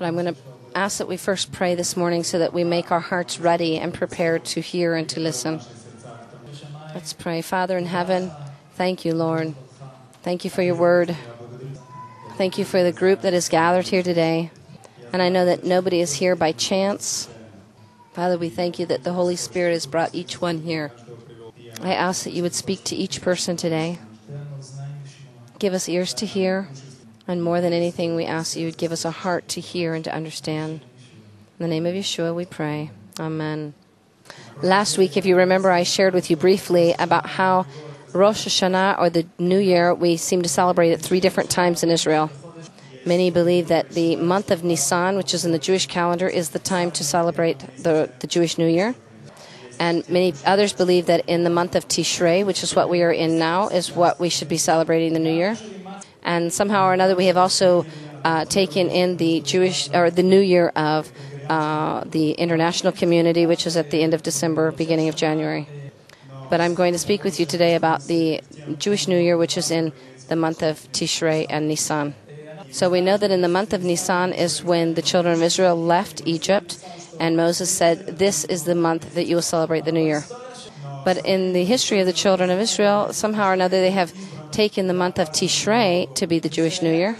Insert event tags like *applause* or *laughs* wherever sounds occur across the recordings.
But I'm going to ask that we first pray this morning so that we make our hearts ready and prepared to hear and to listen. Let's pray. Father in heaven, thank you, Lord. Thank you for your word. Thank you for the group that is gathered here today. And I know that nobody is here by chance. Father, we thank you that the Holy Spirit has brought each one here. I ask that you would speak to each person today. Give us ears to hear. And more than anything, we ask that you would give us a heart to hear and to understand. In the name of Yeshua, we pray. Amen. Last week, if you remember, I shared with you briefly about how Rosh Hashanah, or the New Year, we seem to celebrate it three different times in Israel. Many believe that the month of Nisan, which is in the Jewish calendar, is the time to celebrate the, the Jewish New Year. And many others believe that in the month of Tishrei, which is what we are in now, is what we should be celebrating the New Year. And somehow or another, we have also uh, taken in the Jewish or the New Year of uh, the international community, which is at the end of December, beginning of January. But I'm going to speak with you today about the Jewish New Year, which is in the month of Tishrei and Nisan. So we know that in the month of Nisan is when the children of Israel left Egypt, and Moses said, This is the month that you will celebrate the New Year. But in the history of the children of Israel, somehow or another, they have taken the month of Tishrei to be the Jewish New Year,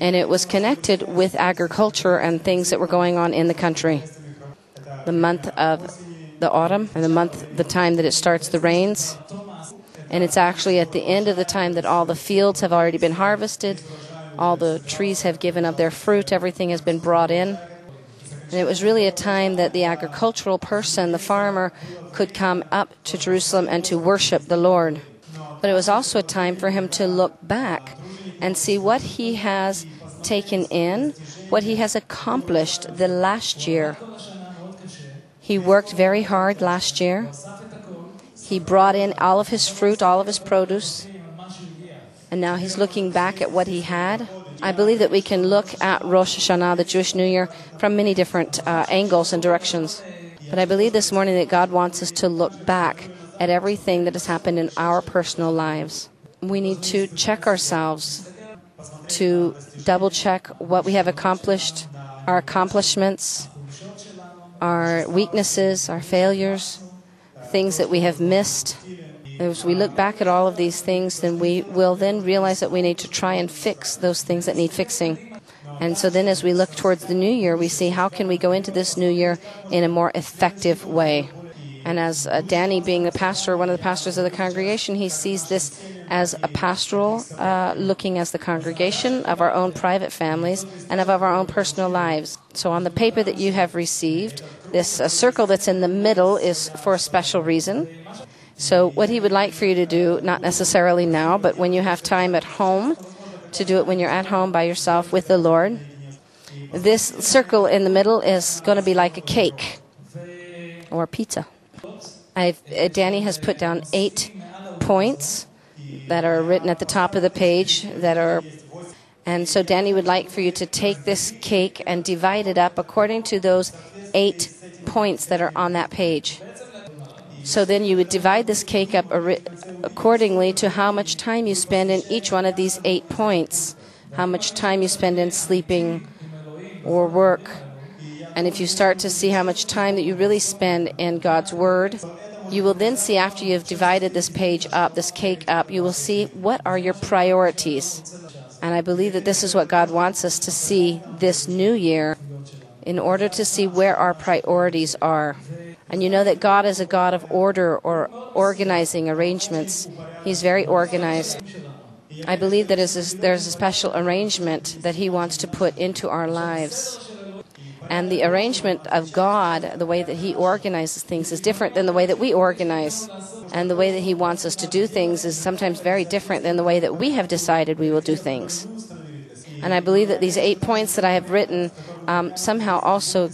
and it was connected with agriculture and things that were going on in the country. The month of the autumn, and the month, the time that it starts the rains, and it's actually at the end of the time that all the fields have already been harvested all the trees have given up their fruit, everything has been brought in. And it was really a time that the agricultural person, the farmer, could come up to Jerusalem and to worship the Lord. But it was also a time for him to look back and see what he has taken in, what he has accomplished the last year. He worked very hard last year. He brought in all of his fruit, all of his produce and now he's looking back at what he had. I believe that we can look at Rosh Hashanah, the Jewish New Year, from many different uh, angles and directions. But I believe this morning that God wants us to look back at everything that has happened in our personal lives. We need to check ourselves, to double check what we have accomplished, our accomplishments, our weaknesses, our failures, things that we have missed as we look back at all of these things, then we will then realize that we need to try and fix those things that need fixing. And so then as we look towards the new year, we see how can we go into this new year in a more effective way. And as uh, Dani, being the pastor, one of the pastors of the congregation, he sees this as a pastoral, uh, looking as the congregation of our own private families and of, our own personal lives. So on the paper that you have received, this uh, circle that's in the middle is for a special reason. So, what he would like for you to do, not necessarily now, but when you have time at home, to do it when you're at home by yourself with the Lord. This circle in the middle is going to be like a cake or pizza. I've, uh, Dani has put down eight points that are written at the top of the page that are and so Dani would like for you to take this cake and divide it up according to those eight points that are on that page. So then you would divide this cake up accordingly to how much time you spend in each one of these eight points, how much time you spend in sleeping or work. And if you start to see how much time that you really spend in God's Word, you will then see after you've divided this page up, this cake up, you will see what are your priorities. And I believe that this is what God wants us to see this new year in order to see where our priorities are. And you know that God is a God of order or organizing arrangements. He's very organized. I believe that there's a special arrangement that He wants to put into our lives. And the arrangement of God, the way that He organizes things, is different than the way that we organize. And the way that He wants us to do things is sometimes very different than the way that we have decided we will do things. And I believe that these eight points that I have written um, somehow also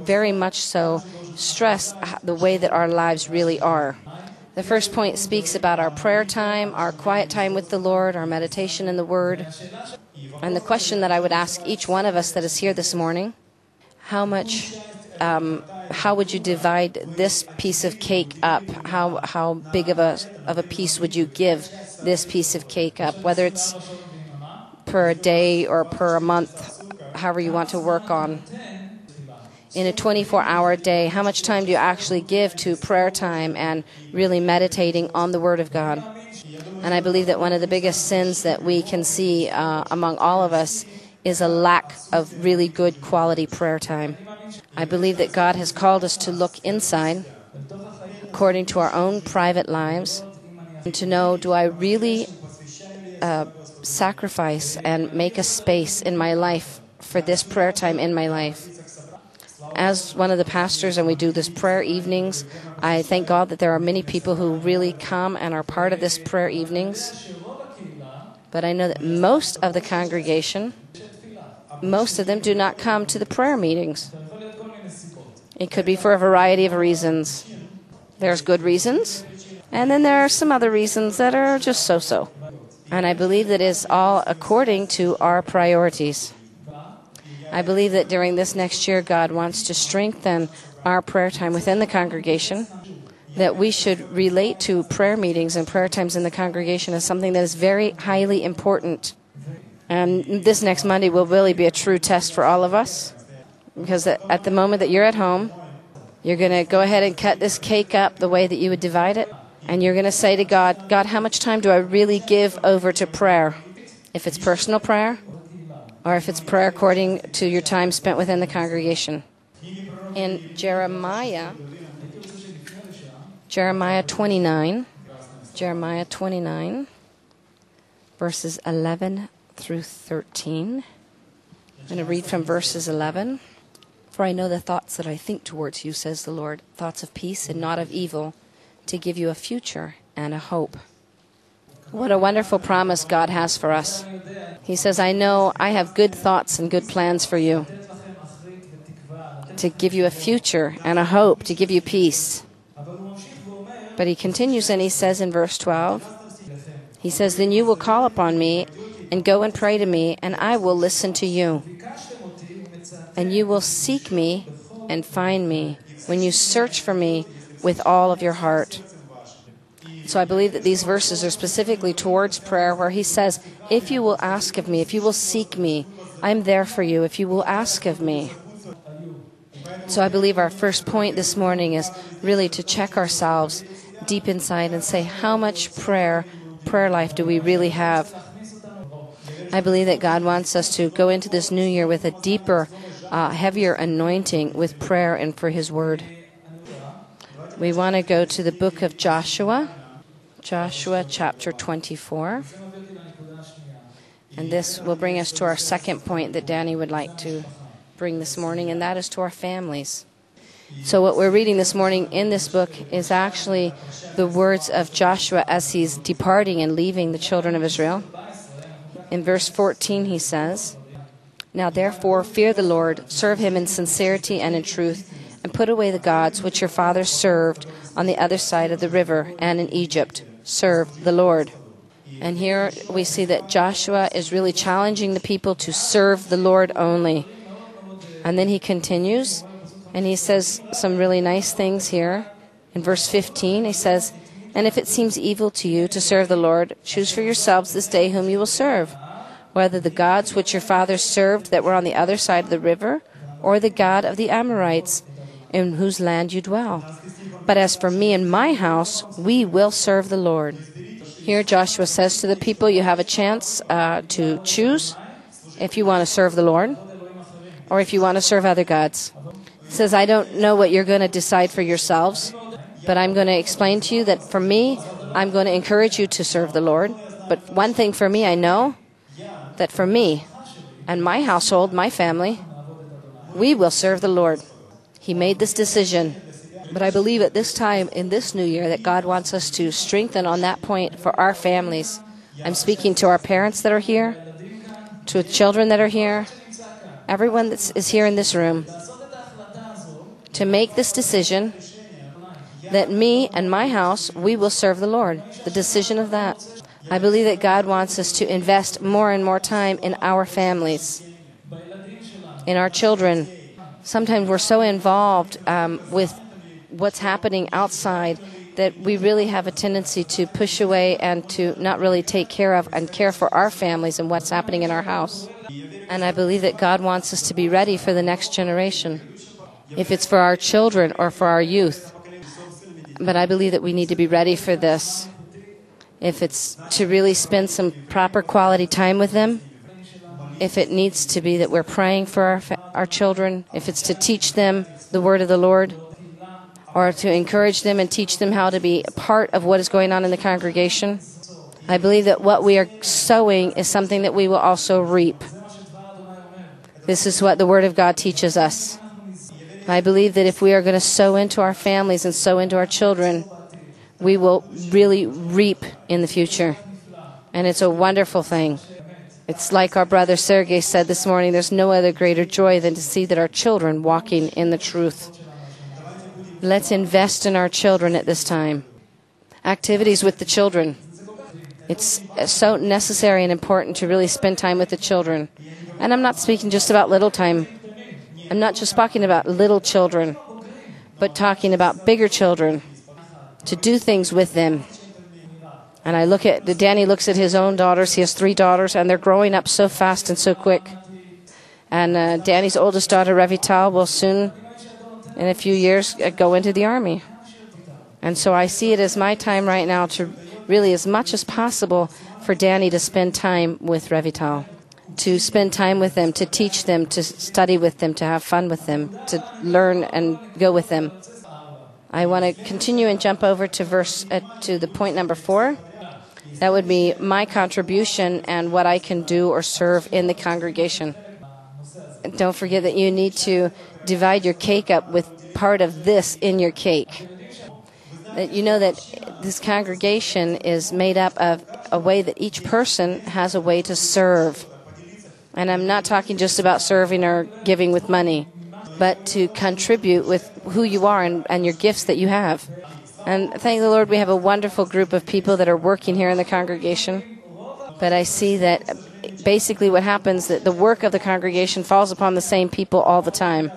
very much so stress the way that our lives really are. The first point speaks about our prayer time, our quiet time with the Lord, our meditation in the Word. And the question that I would ask each one of us that is here this morning how much, um, how would you divide this piece of cake up? How, how big of a, of a piece would you give this piece of cake up? Whether it's per day or per a month, however you want to work on. In a 24 hour day, how much time do you actually give to prayer time and really meditating on the Word of God? And I believe that one of the biggest sins that we can see uh, among all of us is a lack of really good quality prayer time. I believe that God has called us to look inside according to our own private lives and to know do I really uh, sacrifice and make a space in my life for this prayer time in my life. As one of the pastors, and we do this prayer evenings, I thank God that there are many people who really come and are part of this prayer evenings. But I know that most of the congregation, most of them do not come to the prayer meetings. It could be for a variety of reasons. There's good reasons, and then there are some other reasons that are just so so. And I believe that is all according to our priorities. I believe that during this next year, God wants to strengthen our prayer time within the congregation, that we should relate to prayer meetings and prayer times in the congregation as something that is very highly important. And this next Monday will really be a true test for all of us, because at the moment that you're at home, you're going to go ahead and cut this cake up the way that you would divide it. And you're going to say to God, God, how much time do I really give over to prayer? If it's personal prayer, or if it's prayer according to your time spent within the congregation. In Jeremiah, Jeremiah 29, Jeremiah 29, verses 11 through 13. I'm going to read from verses 11. For I know the thoughts that I think towards you, says the Lord, thoughts of peace and not of evil to give you a future and a hope. What a wonderful promise God has for us. He says, I know I have good thoughts and good plans for you to give you a future and a hope, to give you peace. But he continues and he says in verse 12, he says, Then you will call upon me and go and pray to me, and I will listen to you. And you will seek me and find me when you search for me with all of your heart. So I believe that these verses are specifically towards prayer where he says, If you will ask of me, if you will seek me, I'm there for you, if you will ask of me. So I believe our first point this morning is really to check ourselves deep inside and say, How much prayer, prayer life do we really have? I believe that God wants us to go into this new year with a deeper, uh, heavier anointing with prayer and for His Word. We want to go to the book of Joshua, Joshua chapter 24. And this will bring us to our second point that Dani would like to bring this morning, and that is to our families. So, what we're reading this morning in this book is actually the words of Joshua as he's departing and leaving the children of Israel. In verse 14, he says, Now therefore, fear the Lord, serve him in sincerity and in truth and put away the gods which your fathers served on the other side of the river and in Egypt. Serve the Lord. And here we see that Joshua is really challenging the people to serve the Lord only. And then he continues and he says some really nice things here. In verse 15, he says, And if it seems evil to you to serve the Lord, choose for yourselves this day whom you will serve, whether the gods which your fathers served that were on the other side of the river, or the God of the Amorites in whose land you dwell. But as for me and my house, we will serve the Lord. Here, Joshua says to the people, You have a chance uh, to choose if you want to serve the Lord or if you want to serve other gods. Says, I don't know what you're going to decide for yourselves, but I'm going to explain to you that for me, I'm going to encourage you to serve the Lord. But one thing for me, I know that for me and my household, my family, we will serve the Lord. He made this decision. But I believe at this time in this new year that God wants us to strengthen on that point for our families. I'm speaking to our parents that are here, to children that are here, everyone that is here in this room, to make this decision that me and my house, we will serve the Lord. The decision of that. I believe that God wants us to invest more and more time in our families, in our children, sometimes we're so involved um, with what's happening outside that we really have a tendency to push away and to not really take care of and care for our families and what's happening in our house. And I believe that God wants us to be ready for the next generation, if it's for our children or for our youth. But I believe that we need to be ready for this. If it's to really spend some proper quality time with them, if it needs to be that we're praying for our, our children, if it's to teach them the word of the Lord, or to encourage them and teach them how to be a part of what is going on in the congregation. I believe that what we are sowing is something that we will also reap. This is what the Word of God teaches us. I believe that if we are going to sow into our families and sow into our children, we will really reap in the future. And it's a wonderful thing. It's like our brother Sergei said this morning there's no other greater joy than to see that our children walking in the truth. Let's invest in our children at this time. Activities with the children. It's so necessary and important to really spend time with the children. And I'm not speaking just about little time. I'm not just talking about little children, but talking about bigger children. To do things with them. And I look at Dani looks at his own daughters. He has three daughters, and they're growing up so fast and so quick. And uh, Dani's oldest daughter, Revital, will soon, in a few years, uh, go into the army. And so I see it as my time right now to really, as much as possible, for Dani to spend time with Revital, to spend time with them, to teach them, to study with them, to have fun with them, to learn and go with them. I want to continue and jump over to verse uh, to the point number four. That would be my contribution and what I can do or serve in the congregation. Don't forget that you need to divide your cake up with part of this in your cake. That you know that this congregation is made up of a way that each person has a way to serve. And I'm not talking just about serving or giving with money, but to contribute with who you are and, and your gifts that you have. And thank the Lord, we have a wonderful group of people that are working here in the congregation. But I see that basically what happens that the work of the congregation falls upon the same people all the time.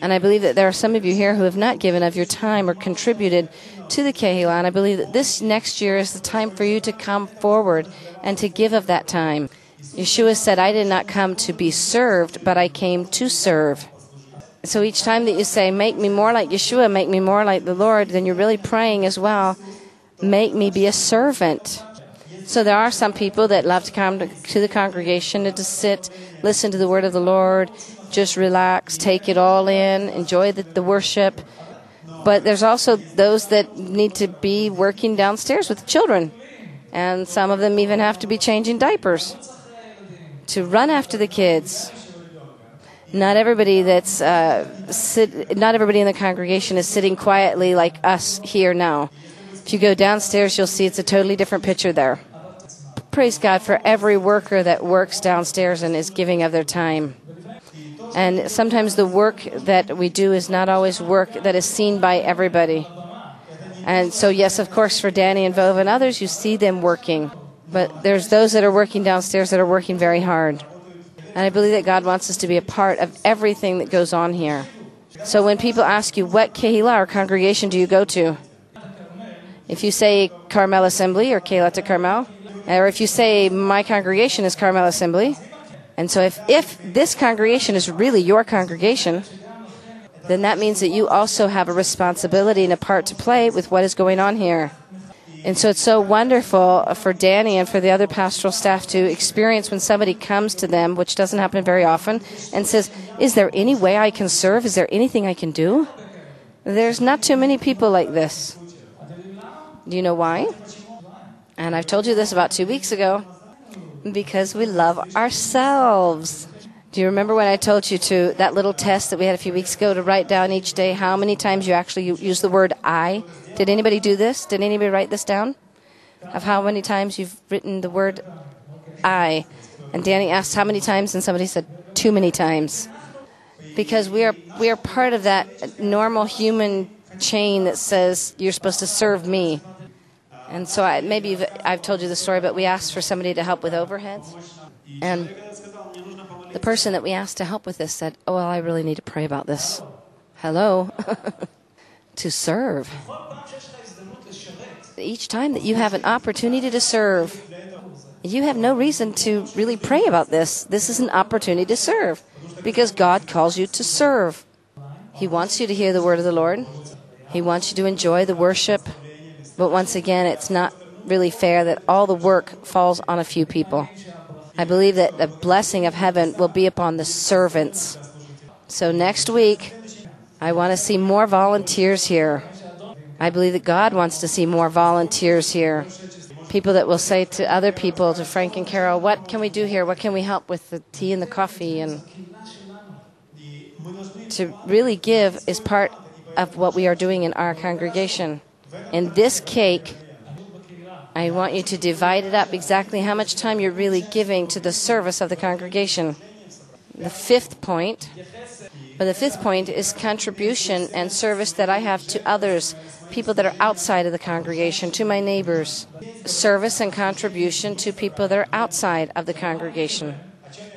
And I believe that there are some of you here who have not given of your time or contributed to the Kehillah. And I believe that this next year is the time for you to come forward and to give of that time. Yeshua said, I did not come to be served, but I came to serve. So each time that you say, Make me more like Yeshua, make me more like the Lord, then you're really praying as well, Make me be a servant. So there are some people that love to come to, the congregation and to sit, listen to the word of the Lord, just relax, take it all in, enjoy the, the worship. But there's also those that need to be working downstairs with children. And some of them even have to be changing diapers to run after the kids. Not everybody that's uh, sit, not everybody in the congregation is sitting quietly like us here now. If you go downstairs, you'll see it's a totally different picture there. Praise God for every worker that works downstairs and is giving of their time. And sometimes the work that we do is not always work that is seen by everybody. And so, yes, of course, for Dani and Vova and others, you see them working. But there's those that are working downstairs that are working very hard. And I believe that God wants us to be a part of everything that goes on here. So when people ask you, what Kehillah or congregation do you go to? If you say Carmel Assembly or Kehillat Carmel, or if you say my congregation is Carmel Assembly, and so if, if this congregation is really your congregation, then that means that you also have a responsibility and a part to play with what is going on here. And so it's so wonderful for Dani and for the other pastoral staff to experience when somebody comes to them, which doesn't happen very often, and says, Is there any way I can serve? Is there anything I can do? There's not too many people like this. Do you know why? And I've told you this about two weeks ago because we love ourselves. Do you remember when I told you to that little test that we had a few weeks ago to write down each day how many times you actually use the word I? Did anybody do this? Did anybody write this down? Of how many times you've written the word I? And Dani asked how many times, and somebody said too many times. Because we are we are part of that normal human chain that says you're supposed to serve me. And so I, maybe I've told you the story, but we asked for somebody to help with overheads, and the person that we asked to help with this said, "Oh, well, I really need to pray about this." Hello, *laughs* to serve. Each time that you have an opportunity to serve, you have no reason to really pray about this. This is an opportunity to serve because God calls you to serve. He wants you to hear the word of the Lord, He wants you to enjoy the worship. But once again, it's not really fair that all the work falls on a few people. I believe that the blessing of heaven will be upon the servants. So next week, I want to see more volunteers here. I believe that God wants to see more volunteers here. People that will say to other people, to Frank and Carol, what can we do here? What can we help with the tea and the coffee? And to really give is part of what we are doing in our congregation. And this cake, I want you to divide it up exactly how much time you're really giving to the service of the congregation. The fifth point, but the fifth point is contribution and service that I have to others, people that are outside of the congregation, to my neighbors. Service and contribution to people that are outside of the congregation.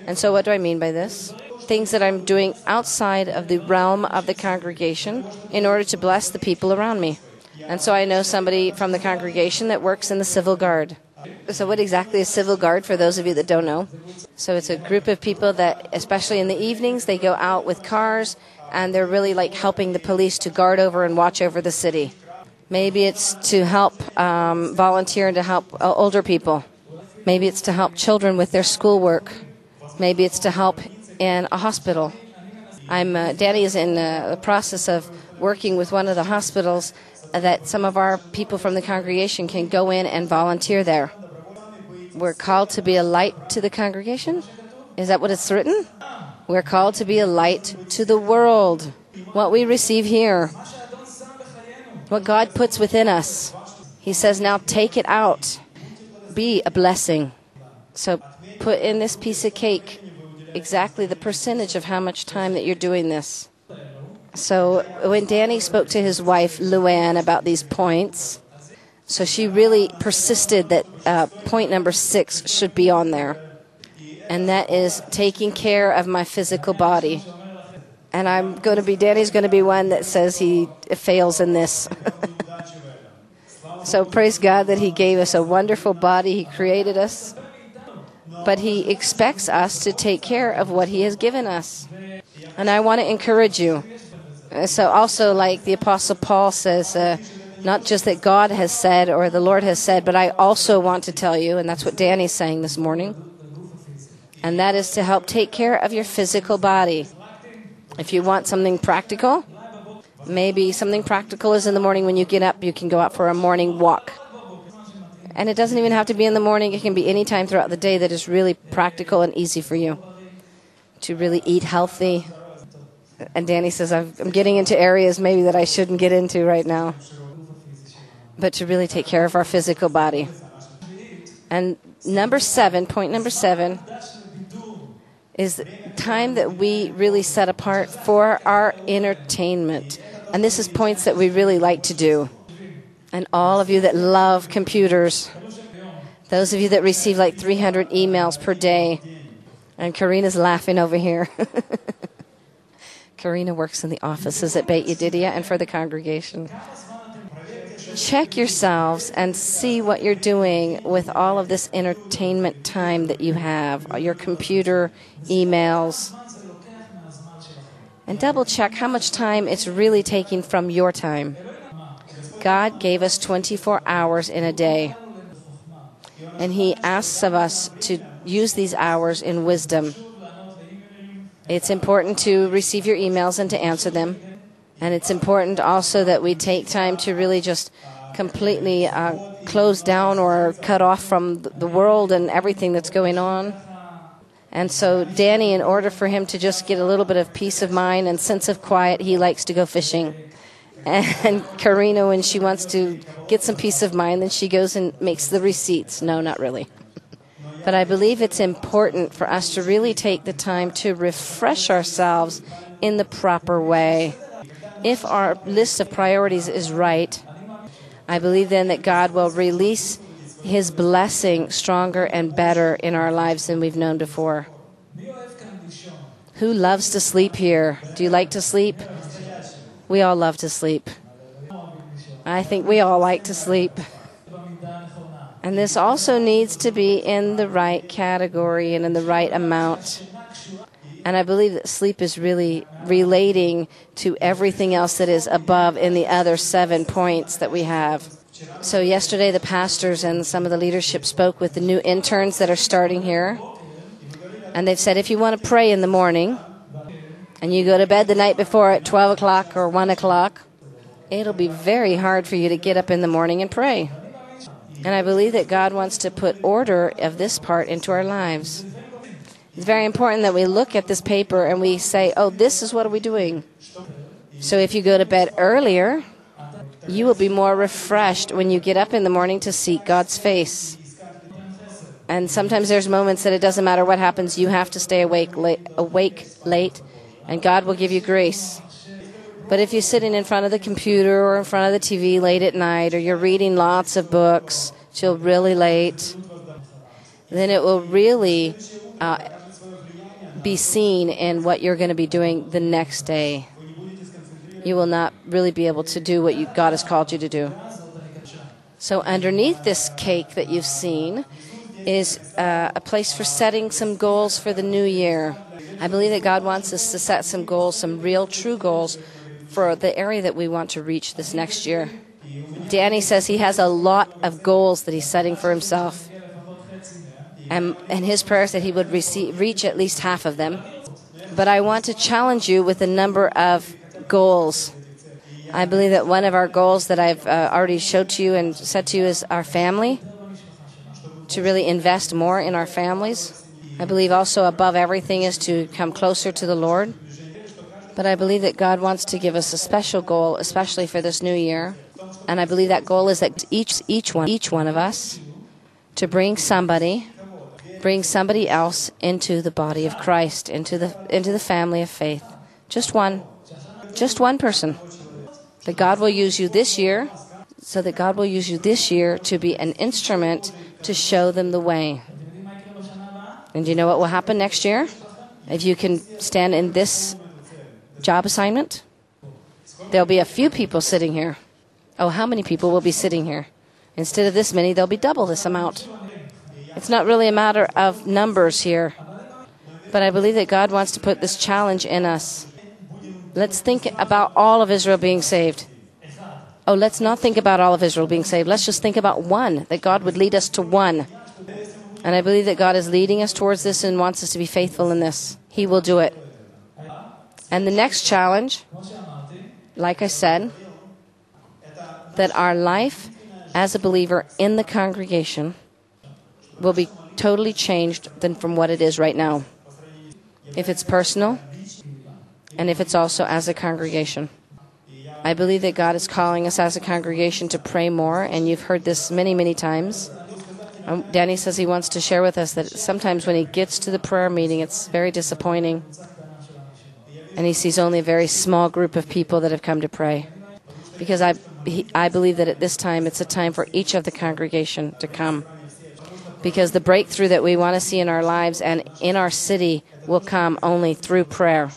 And so, what do I mean by this? Things that I'm doing outside of the realm of the congregation in order to bless the people around me. And so, I know somebody from the congregation that works in the civil guard. So, what exactly is civil guard for those of you that don't know? So, it's a group of people that, especially in the evenings, they go out with cars and they're really like helping the police to guard over and watch over the city. Maybe it's to help um, volunteer and to help uh, older people. Maybe it's to help children with their schoolwork. Maybe it's to help in a hospital. I'm uh, Dani is in uh, the process of working with one of the hospitals that some of our people from the congregation can go in and volunteer there. We're called to be a light to the congregation. Is that what it's written? We're called to be a light to the world. What we receive here, what God puts within us. He says, now take it out. Be a blessing. So put in this piece of cake exactly the percentage of how much time that you're doing this. So when Dani spoke to his wife, Luann, about these points, so she really persisted that uh, point number six should be on there. And that is taking care of my physical body. And I'm going to be, Dani's going to be one that says he fails in this. *laughs* so praise God that he gave us a wonderful body. He created us. But he expects us to take care of what he has given us. And I want to encourage you. So also, like the Apostle Paul says, uh, not just that God has said or the Lord has said, but I also want to tell you, and that's what Dani's saying this morning, and that is to help take care of your physical body. If you want something practical, maybe something practical is in the morning when you get up, you can go out for a morning walk. And it doesn't even have to be in the morning, it can be any time throughout the day that is really practical and easy for you to really eat healthy, and Dani says, I'm getting into areas maybe that I shouldn't get into right now. But to really take care of our physical body. And number seven, point number seven, is time that we really set apart for our entertainment. And this is points that we really like to do. And all of you that love computers, those of you that receive like 300 emails per day, and Karina's laughing over here. *laughs* Karina works in the offices at Beit Yedidia and for the congregation. Check yourselves and see what you're doing with all of this entertainment time that you have, your computer, emails, and double check how much time it's really taking from your time. God gave us 24 hours in a day, and He asks of us to use these hours in wisdom. It's important to receive your emails and to answer them. And it's important also that we take time to really just completely uh, close down or cut off from the world and everything that's going on. And so, Dani, in order for him to just get a little bit of peace of mind and sense of quiet, he likes to go fishing. *laughs* And Karina, when she wants to get some peace of mind, then she goes and makes the receipts. No, not really. But I believe it's important for us to really take the time to refresh ourselves in the proper way. If our list of priorities is right, I believe then that God will release His blessing stronger and better in our lives than we've known before. Who loves to sleep here? Do you like to sleep? We all love to sleep. I think we all like to sleep. And this also needs to be in the right category and in the right amount. And I believe that sleep is really relating to everything else that is above in the other seven points that we have. So, yesterday, the pastors and some of the leadership spoke with the new interns that are starting here. And they've said if you want to pray in the morning and you go to bed the night before at 12 o'clock or 1 o'clock, it'll be very hard for you to get up in the morning and pray. And I believe that God wants to put order of this part into our lives. It's very important that we look at this paper and we say, oh, this is what are we doing. So if you go to bed earlier, you will be more refreshed when you get up in the morning to seek God's face. And sometimes there's moments that it doesn't matter what happens, you have to stay awake late, awake late, and God will give you grace. But if you're sitting in front of the computer or in front of the TV late at night, or you're reading lots of books till really late, then it will really uh, be seen in what you're going to be doing the next day. You will not really be able to do what you, God has called you to do. So, underneath this cake that you've seen is uh, a place for setting some goals for the new year. I believe that God wants us to set some goals, some real, true goals for the area that we want to reach this next year. Dani says he has a lot of goals that he's setting for himself. And, and his prayer is that he would receive, reach at least half of them. But I want to challenge you with a number of goals. I believe that one of our goals that I've uh, already showed to you and said to you is our family, to really invest more in our families. I believe also above everything is to come closer to the Lord. But I believe that God wants to give us a special goal, especially for this new year. And I believe that goal is that each each one each one of us to bring somebody bring somebody else into the body of Christ, into the into the family of faith. Just one. Just one person. That God will use you this year so that God will use you this year to be an instrument to show them the way. And you know what will happen next year? If you can stand in this job assignment, there'll be a few people sitting here. Oh, how many people will be sitting here? Instead of this many, there'll be double this amount. It's not really a matter of numbers here, but I believe that God wants to put this challenge in us. Let's think about all of Israel being saved. Oh, let's not think about all of Israel being saved. Let's just think about one, that God would lead us to one. And I believe that God is leading us towards this and wants us to be faithful in this. He will do it. And the next challenge, like I said, that our life as a believer in the congregation will be totally changed than from what it is right now. If it's personal, and if it's also as a congregation. I believe that God is calling us as a congregation to pray more, and you've heard this many, many times. Um, Dani says he wants to share with us that sometimes when he gets to the prayer meeting, it's very disappointing. And he sees only a very small group of people that have come to pray. Because I, he, I believe that at this time, it's a time for each of the congregation to come because the breakthrough that we want to see in our lives and in our city will come only through prayer.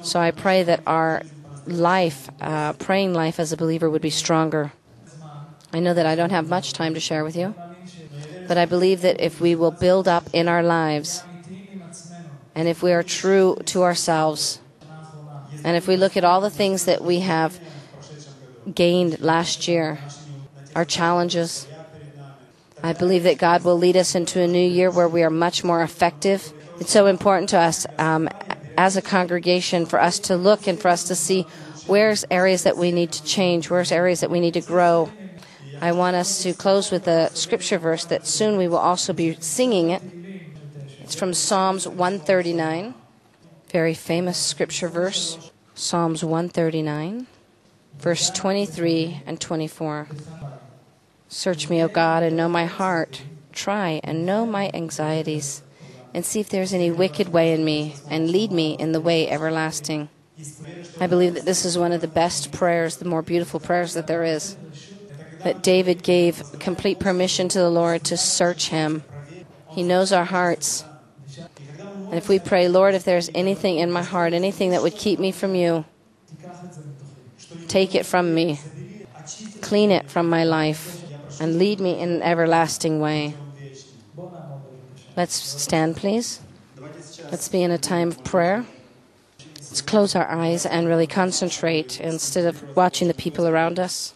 So I pray that our life, uh, praying life as a believer, would be stronger. I know that I don't have much time to share with you, but I believe that if we will build up in our lives, and if we are true to ourselves, and if we look at all the things that we have gained last year, our challenges, I believe that God will lead us into a new year where we are much more effective. It's so important to us um, as a congregation for us to look and for us to see where's areas that we need to change, where's areas that we need to grow. I want us to close with a scripture verse that soon we will also be singing it. It's from Psalms 139, very famous scripture verse. Psalms 139, verse 23 and 24. Search me, O God, and know my heart. Try and know my anxieties, and see if there is any wicked way in me, and lead me in the way everlasting. I believe that this is one of the best prayers, the more beautiful prayers that there is. That David gave complete permission to the Lord to search him. He knows our hearts. And if we pray, Lord, if there's anything in my heart, anything that would keep me from you, take it from me. Clean it from my life. and lead me in an everlasting way. Let's stand, please. Let's be in a time of prayer. Let's close our eyes and really concentrate instead of watching the people around us.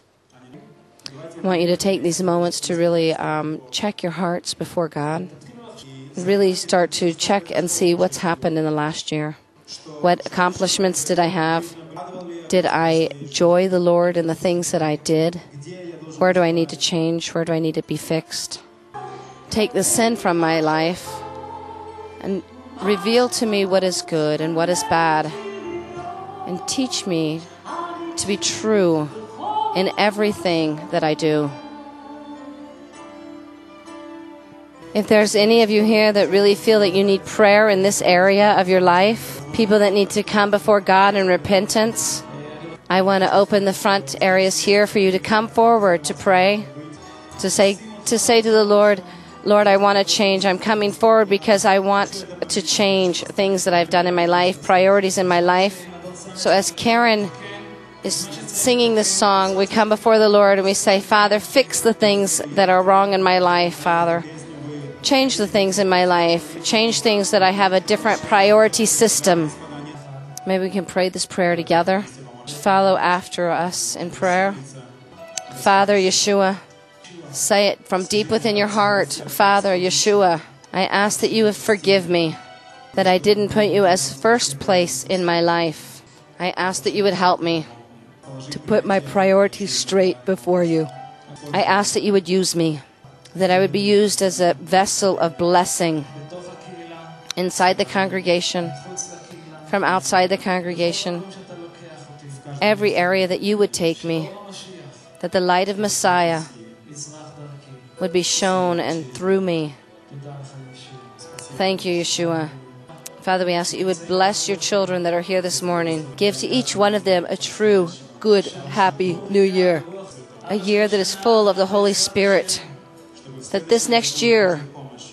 I want you to take these moments to really um, check your hearts before God. Really start to check and see what's happened in the last year. What accomplishments did I have? Did I joy the Lord in the things that I did? Where do I need to change? Where do I need to be fixed? Take the sin from my life and reveal to me what is good and what is bad. And teach me to be true in everything that I do. If there's any of you here that really feel that you need prayer in this area of your life, people that need to come before God in repentance, I want to open the front areas here for you to come forward to pray, to say to say to the Lord, Lord, I want to change. I'm coming forward because I want to change things that I've done in my life, priorities in my life. So as Karen is singing this song, we come before the Lord and we say, Father, fix the things that are wrong in my life, Father. Change the things in my life. Change things that I have a different priority system. Maybe we can pray this prayer together. Follow after us in prayer. Father Yeshua, say it from deep within your heart. Father Yeshua, I ask that you would forgive me, that I didn't put you as first place in my life. I ask that you would help me to put my priorities straight before you. I ask that you would use me, that I would be used as a vessel of blessing inside the congregation, from outside the congregation, every area that you would take me, that the light of Messiah would be shown and through me. Thank you, Yeshua. Father, we ask that you would bless your children that are here this morning. Give to each one of them a true, good, happy new year. A year that is full of the Holy Spirit. That this next year,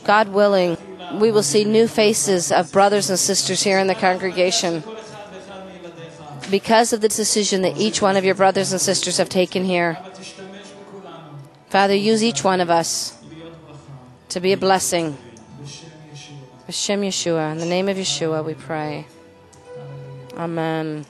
God willing, we will see new faces of brothers and sisters here in the congregation because of the decision that each one of your brothers and sisters have taken here. Father, use each one of us to be a blessing. Hashem Yeshua, in the name of Yeshua, we pray. Amen.